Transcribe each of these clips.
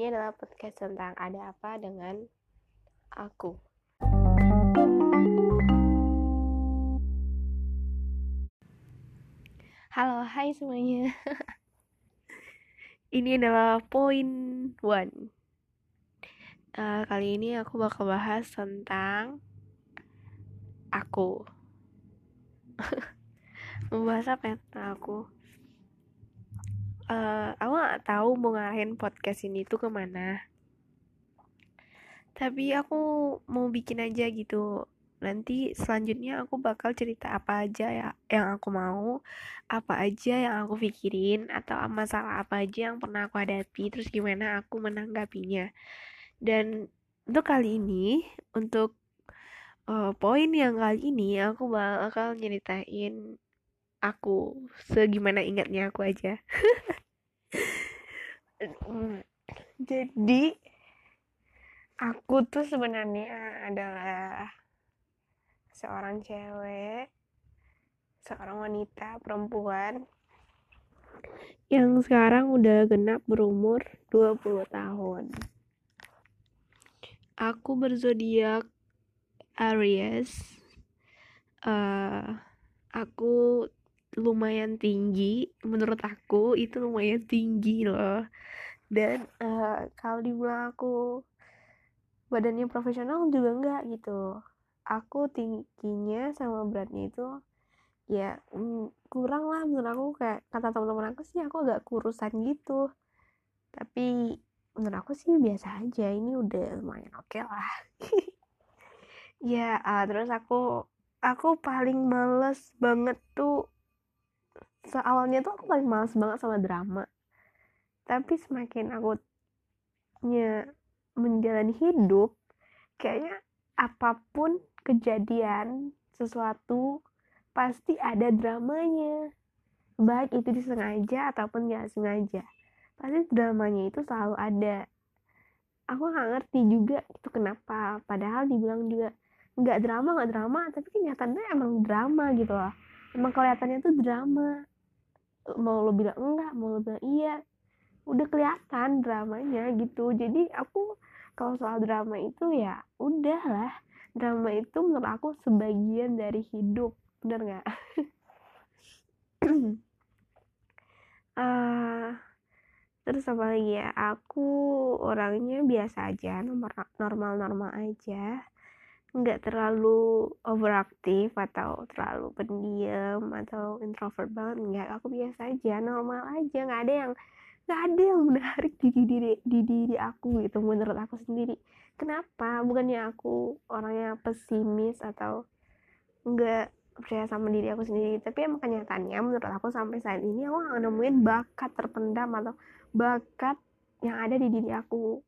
Ini adalah podcast tentang ada apa dengan aku. Halo, hai semuanya. ini adalah poin one. Uh, kali ini aku bakal bahas tentang aku. Membahas apa ya tentang aku? Uh, aku gak tahu mau ngarahin podcast ini tuh ke mana. Tapi aku mau bikin aja gitu. Nanti selanjutnya aku bakal cerita apa aja ya yang aku mau apa aja yang aku pikirin atau masalah apa aja yang pernah aku hadapi terus gimana aku menanggapinya. Dan untuk kali ini untuk uh, poin yang kali ini aku bakal nyeritain aku segimana ingatnya aku aja jadi aku tuh sebenarnya adalah seorang cewek seorang wanita perempuan yang sekarang udah genap berumur 20 tahun. Aku berzodiak Aries. Uh, aku lumayan tinggi menurut aku itu lumayan tinggi loh. Dan uh, kalau dibilang aku badannya profesional juga enggak gitu. Aku tingginya sama beratnya itu ya mm, kurang lah menurut aku. Kayak kata teman-teman aku sih aku agak kurusan gitu. Tapi menurut aku sih biasa aja ini udah lumayan oke okay lah. Ya uh, terus aku aku paling males banget tuh awalnya tuh aku paling males banget sama drama. Tapi semakin aku nya menjalani hidup kayaknya apa pun kejadian sesuatu pasti ada dramanya. Baik itu disengaja ataupun nggak sengaja pasti dramanya itu selalu ada. Aku nggak ngerti juga itu kenapa. Padahal dibilang juga nggak drama nggak drama tapi kenyataannya emang drama gitu loh. Emang kelihatannya tuh drama mau lo bilang enggak mau lo bilang iya udah kelihatan dramanya gitu. Jadi aku kalau soal drama itu ya udahlah. Drama itu menurut aku sebagian dari hidup bener nggak? Uh, terus apa lagi ya? Aku orangnya biasa aja normal normal aja nggak terlalu overaktif atau terlalu pendiam atau introvert banget nggak. Aku biasa aja normal aja. Nggak ada yang nggak ada yang menarik di diri di diri aku gitu menurut aku sendiri. Kenapa? Bukannya aku orangnya pesimis atau nggak percaya sama diri aku sendiri tapi emang kenyataannya menurut aku sampai saat ini aku nggak nemuin bakat terpendam atau bakat yang ada di diri aku.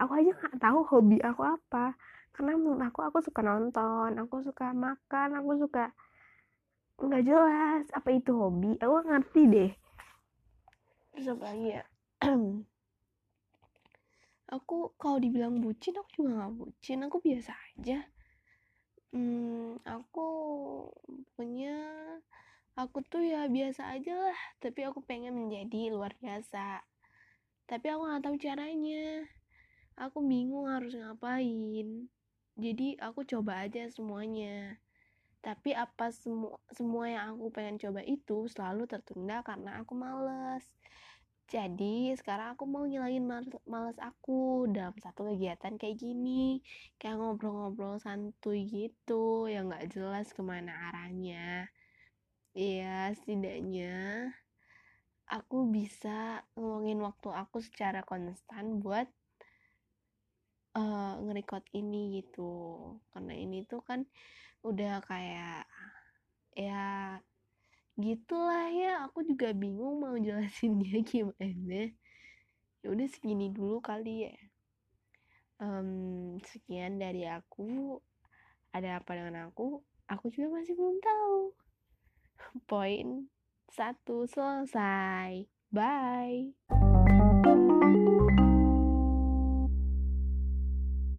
Aku aja nggak tahu hobi aku apa karena aku aku suka nonton aku suka makan aku suka nggak jelas apa itu hobi? Aku ngerti deh. Terus apa lagi ya? Aku kalau dibilang bucin aku juga nggak bucin. Aku biasa aja. Hmm, aku punya aku tuh ya biasa aja lah. Tapi aku pengen menjadi luar biasa. Tapi aku nggak tahu caranya. Aku bingung harus ngapain jadi aku coba aja semuanya. Tapi apa semua semua yang aku pengen coba itu selalu tertunda karena aku males. Jadi sekarang aku mau nyelain males aku dalam satu kegiatan kayak gini. Kayak ngobrol-ngobrol santuy gitu yang nggak jelas ke mana arahnya. Ya setidaknya aku bisa ngomongin waktu aku secara konstan buat uh, nge-record ini gitu. Karena ini tuh kan udah kayak ya gitulah ya. Aku juga bingung mau jelasin dia gimana. Ya udah segini dulu kali ya. Um, sekian dari aku. Ada apa dengan aku? Aku juga masih belum tahu. Poin satu selesai. Bye